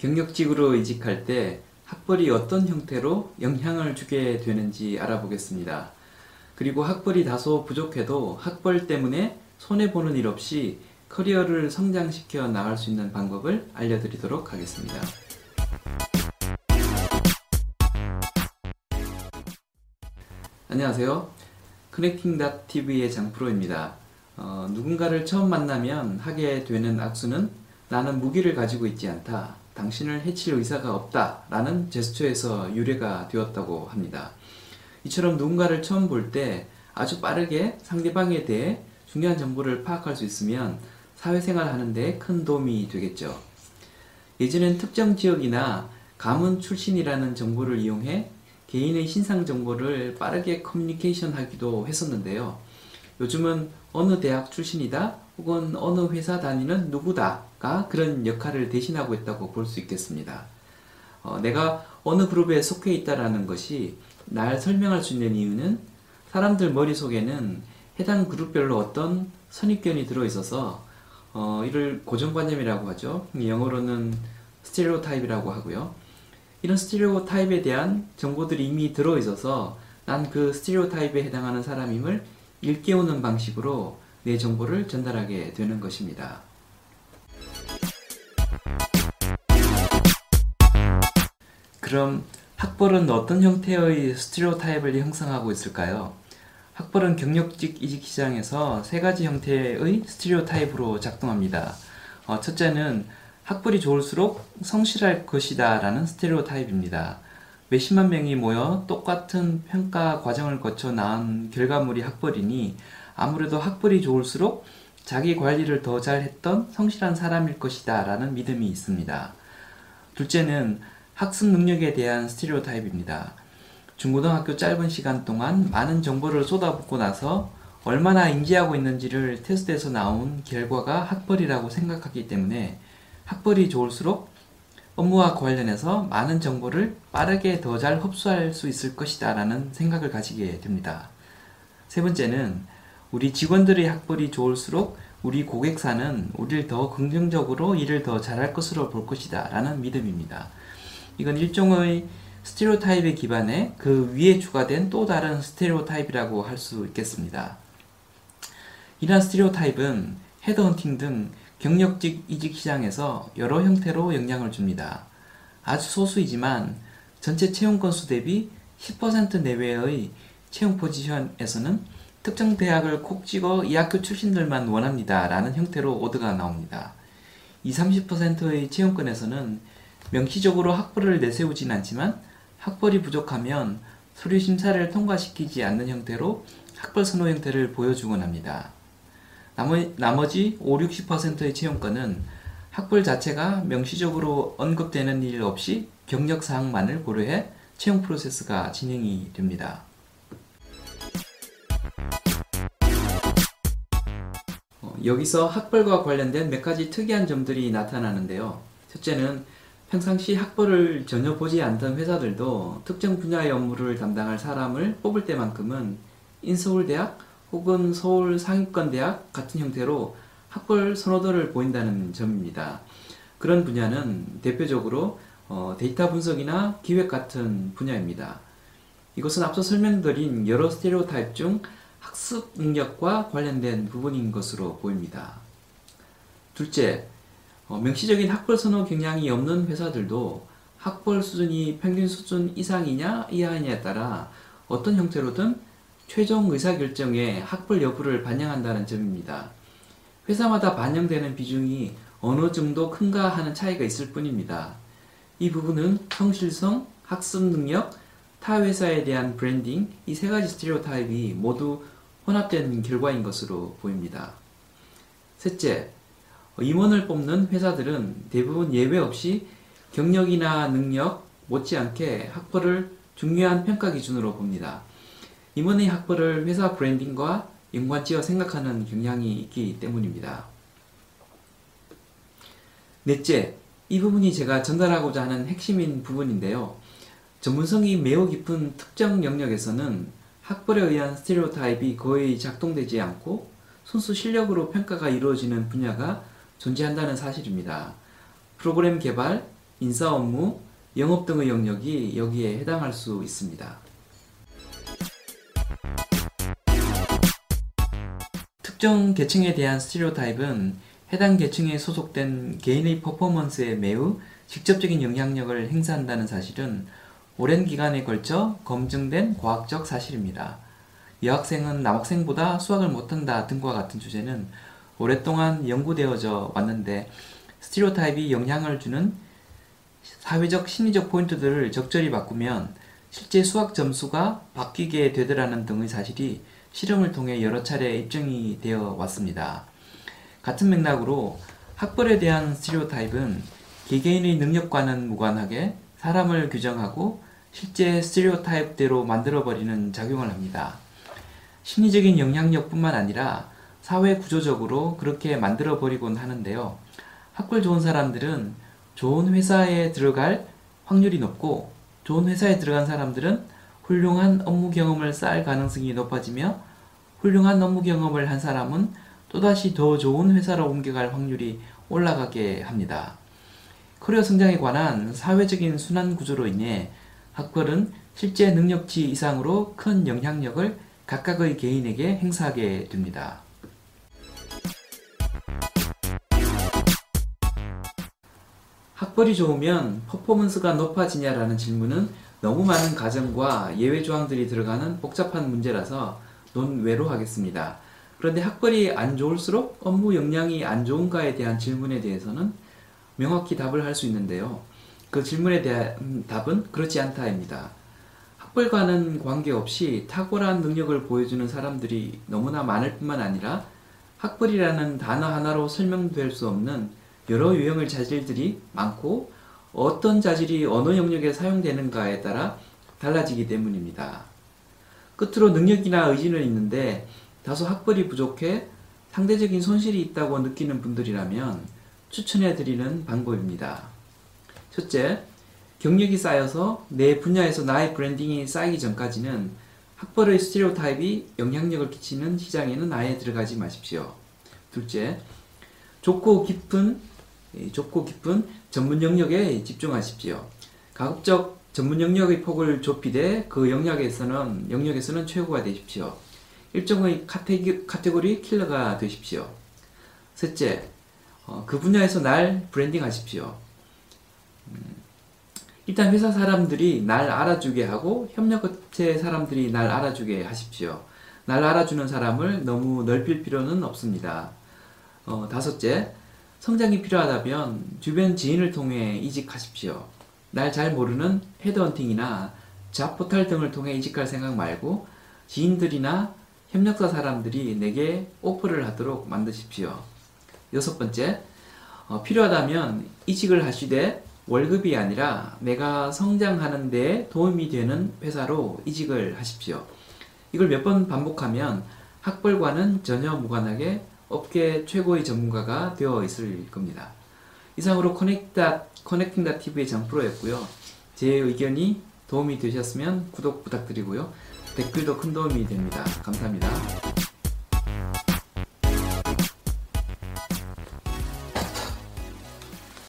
경력직으로 이직할 때 학벌이 어떤 형태로 영향을 주게 되는지 알아보겠습니다. 그리고 학벌이 다소 부족해도 학벌 때문에 손해보는 일 없이 커리어를 성장시켜 나갈 수 있는 방법을 알려드리도록 하겠습니다. 안녕하세요. 커넥팅TV의 장프로입니다. 어, 누군가를 처음 만나면 하게 되는 악수는 나는 무기를 가지고 있지 않다. 당신을 해칠 의사가 없다. 라는 제스처에서 유래가 되었다고 합니다. 이처럼 누군가를 처음 볼 때 아주 빠르게 상대방에 대해 중요한 정보를 파악할 수 있으면 사회생활 하는데 큰 도움이 되겠죠. 예전엔 특정 지역이나 가문 출신이라는 정보를 이용해 개인의 신상 정보를 빠르게 커뮤니케이션 하기도 했었는데요. 요즘은 어느 대학 출신이다 혹은 어느 회사 다니는 누구다 가 그런 역할을 대신하고 있다고 볼 수 있겠습니다. 어, 내가 어느 그룹에 속해 있다라는 것이 날 설명할 수 있는 이유는 사람들 머릿속에는 해당 그룹별로 어떤 선입견이 들어 있어서 어, 이를 고정관념이라고 하죠. 영어로는 스테레오타입이라고 하고요. 이런 스테레오타입에 대한 정보들이 이미 들어 있어서 난 그 스테레오타입에 해당하는 사람임을 일깨우는 방식으로 내 정보를 전달하게 되는 것입니다. 그럼 학벌은 어떤 형태의 스테레오타입을 형성하고 있을까요? 학벌은 경력직 이직 시장에서 세 가지 형태의 스테레오타입으로 작동합니다. 어, 첫째는 학벌이 좋을수록 성실할 것이다 라는 스테레오타입입니다. 몇십만 명이 모여 똑같은 평가 과정을 거쳐 나온 결과물이 학벌이니 아무래도 학벌이 좋을수록 자기 관리를 더 잘했던 성실한 사람일 것이다 라는 믿음이 있습니다. 둘째는 학습 능력에 대한 스테레오 타입입니다. 중고등학교 짧은 시간 동안 많은 정보를 쏟아붓고 나서 얼마나 인지하고 있는지를 테스트에서 나온 결과가 학벌이라고 생각하기 때문에 학벌이 좋을수록 업무와 관련해서 많은 정보를 빠르게 더 잘 흡수할 수 있을 것이다 라는 생각을 가지게 됩니다. 세 번째는 우리 직원들의 학벌이 좋을수록 우리 고객사는 우리를 더 긍정적으로 일을 더 잘할 것으로 볼 것이다 라는 믿음입니다. 이건 일종의 스테레오타입에 기반해 그 위에 추가된 또 다른 스테레오타입이라고 할 수 있겠습니다. 이러한 스테레오타입은 헤드헌팅 등 경력직 이직 시장에서 여러 형태로 영향을 줍니다. 아주 소수이지만 전체 채용 건수 대비 10% 내외의 채용 포지션에서는 특정 대학을 콕 찍어 이 학교 출신들만 원합니다. 라는 형태로 오더가 나옵니다. 이 30%의 채용권에서는 명시적으로 학벌을 내세우진 않지만 학벌이 부족하면 서류 심사를 통과시키지 않는 형태로 학벌 선호 형태를 보여주곤 합니다. 나머지 5, 60%의 채용권은 학벌 자체가 명시적으로 언급되는 일 없이 경력 사항만을 고려해 채용 프로세스가 진행이 됩니다. 어, 여기서 학벌과 관련된 몇 가지 특이한 점들이 나타나는데요. 첫째는 평상시 학벌을 전혀 보지 않던 회사들도 특정 분야의 업무를 담당할 사람을 뽑을 때만큼은 인서울대학 혹은 서울 상위권대학 같은 형태로 학벌 선호도를 보인다는 점입니다. 그런 분야는 대표적으로 어, 데이터 분석이나 기획 같은 분야입니다. 이것은 앞서 설명드린 여러 스테레오타입 중 학습 능력과 관련된 부분인 것으로 보입니다. 둘째, 어, 명시적인 학벌 선호 경향이 없는 회사들도 학벌 수준이 평균 수준 이상이냐 이하냐에 따라 어떤 형태로든 최종 의사결정에 학벌 여부를 반영한다는 점입니다. 회사마다 반영되는 비중이 어느 정도 큰가 하는 차이가 있을 뿐입니다. 이 부분은 성실성, 학습 능력, 타 회사에 대한 브랜딩 이 세 가지 스테레오타입이 모두 혼합된 결과인 것으로 보입니다. 셋째, 임원을 뽑는 회사들은 대부분 예외 없이 경력이나 능력 못지않게 학벌을 중요한 평가 기준으로 봅니다. 임원의 학벌을 회사 브랜딩과 연관지어 생각하는 경향이 있기 때문입니다. 넷째, 이 부분이 제가 전달하고자 하는 핵심인 부분인데요. 전문성이 매우 깊은 특정 영역에서는 학벌에 의한 스테레오타입이 거의 작동되지 않고 순수 실력으로 평가가 이루어지는 분야가 존재한다는 사실입니다. 프로그램 개발, 인사 업무, 영업 등의 영역이 여기에 해당할 수 있습니다. 특정 계층에 대한 스티리오타입은 해당 계층에 소속된 개인의 퍼포먼스에 매우 직접적인 영향력을 행사한다는 사실은 오랜 기간에 걸쳐 검증된 과학적 사실입니다. 여학생은 남학생보다 수학을 못한다 등과 같은 주제는 오랫동안 연구되어져 왔는데 스티리오타입이 영향을 주는 사회적 심리적 포인트들을 적절히 바꾸면 실제 수학 점수가 바뀌게 되더라는 등의 사실이 실험을 통해 여러 차례 입증이 되어 왔습니다. 같은 맥락으로 학벌에 대한 스티리오타입은 개개인의 능력과는 무관하게 사람을 규정하고 실제 스티리오타입대로 만들어버리는 작용을 합니다. 심리적인 영향력뿐만 아니라 사회 구조적으로 그렇게 만들어 버리곤 하는데요. 학벌 좋은 사람들은 좋은 회사에 들어갈 확률이 높고 좋은 회사에 들어간 사람들은 훌륭한 업무 경험을 쌓을 가능성이 높아지며 훌륭한 업무 경험을 한 사람은 또다시 더 좋은 회사로 옮겨갈 확률이 올라가게 합니다. 커리어 성장에 관한 사회적인 순환 구조로 인해 학벌은 실제 능력치 이상으로 큰 영향력을 각각의 개인에게 행사하게 됩니다. 학벌이 좋으면 퍼포먼스가 높아지냐라는 질문은 너무 많은 가정과 예외 조항들이 들어가는 복잡한 문제라서 논외로 하겠습니다. 그런데 학벌이 안 좋을수록 업무 역량이 안 좋은가에 대한 질문에 대해서는 명확히 답을 할 수 있는데요. 그 질문에 대한 답은 그렇지 않다입니다. 학벌과는 관계없이 탁월한 능력을 보여주는 사람들이 너무나 많을 뿐만 아니라 학벌이라는 단어 하나로 설명될 수 없는 여러 유형의 자질들이 많고 어떤 자질이 어느 영역에 사용되는가에 따라 달라지기 때문입니다. 끝으로 능력이나 의지는 있는데 다소 학벌이 부족해 상대적인 손실이 있다고 느끼는 분들이라면 추천해 드리는 방법입니다. 첫째, 경력이 쌓여서 내 분야에서 나의 branding이 쌓이기 전까지는 학벌의 스테레오 타입이 영향력을 끼치는 시장에는 아예 들어가지 마십시오. 둘째, 좁고 깊은 좁고 깊은 전문 영역에 집중하십시오. 가급적 전문 영역의 폭을 좁히되 그 영역에서는 영역에서는 최고가 되십시오. 일종의 카테기, 카테고리 킬러가 되십시오. 셋째, 어, 그 분야에서 날 브랜딩하십시오. 음, 일단 회사 사람들이 날 알아주게 하고 협력업체 사람들이 날 알아주게 하십시오. 날 알아주는 사람을 너무 넓힐 필요는 없습니다. 어, 다섯째, 성장이 필요하다면 주변 지인을 통해 이직하십시오. 날 잘 모르는 헤드헌팅이나 잡포탈 등을 통해 이직할 생각 말고 지인들이나 협력사 사람들이 내게 오퍼를 하도록 만드십시오. 여섯 번째, 어, 필요하다면 이직을 하시되 월급이 아니라 내가 성장하는 데 도움이 되는 회사로 이직을 하십시오. 이걸 몇 번 반복하면 학벌과는 전혀 무관하게 업계 최고의 전문가가 되어 있을 겁니다. 이상으로 커넥다, 커넥팅다 TV의 장프로였고요. 제 의견이 도움이 되셨으면 구독 부탁드리고요. 댓글도 큰 도움이 됩니다. 감사합니다.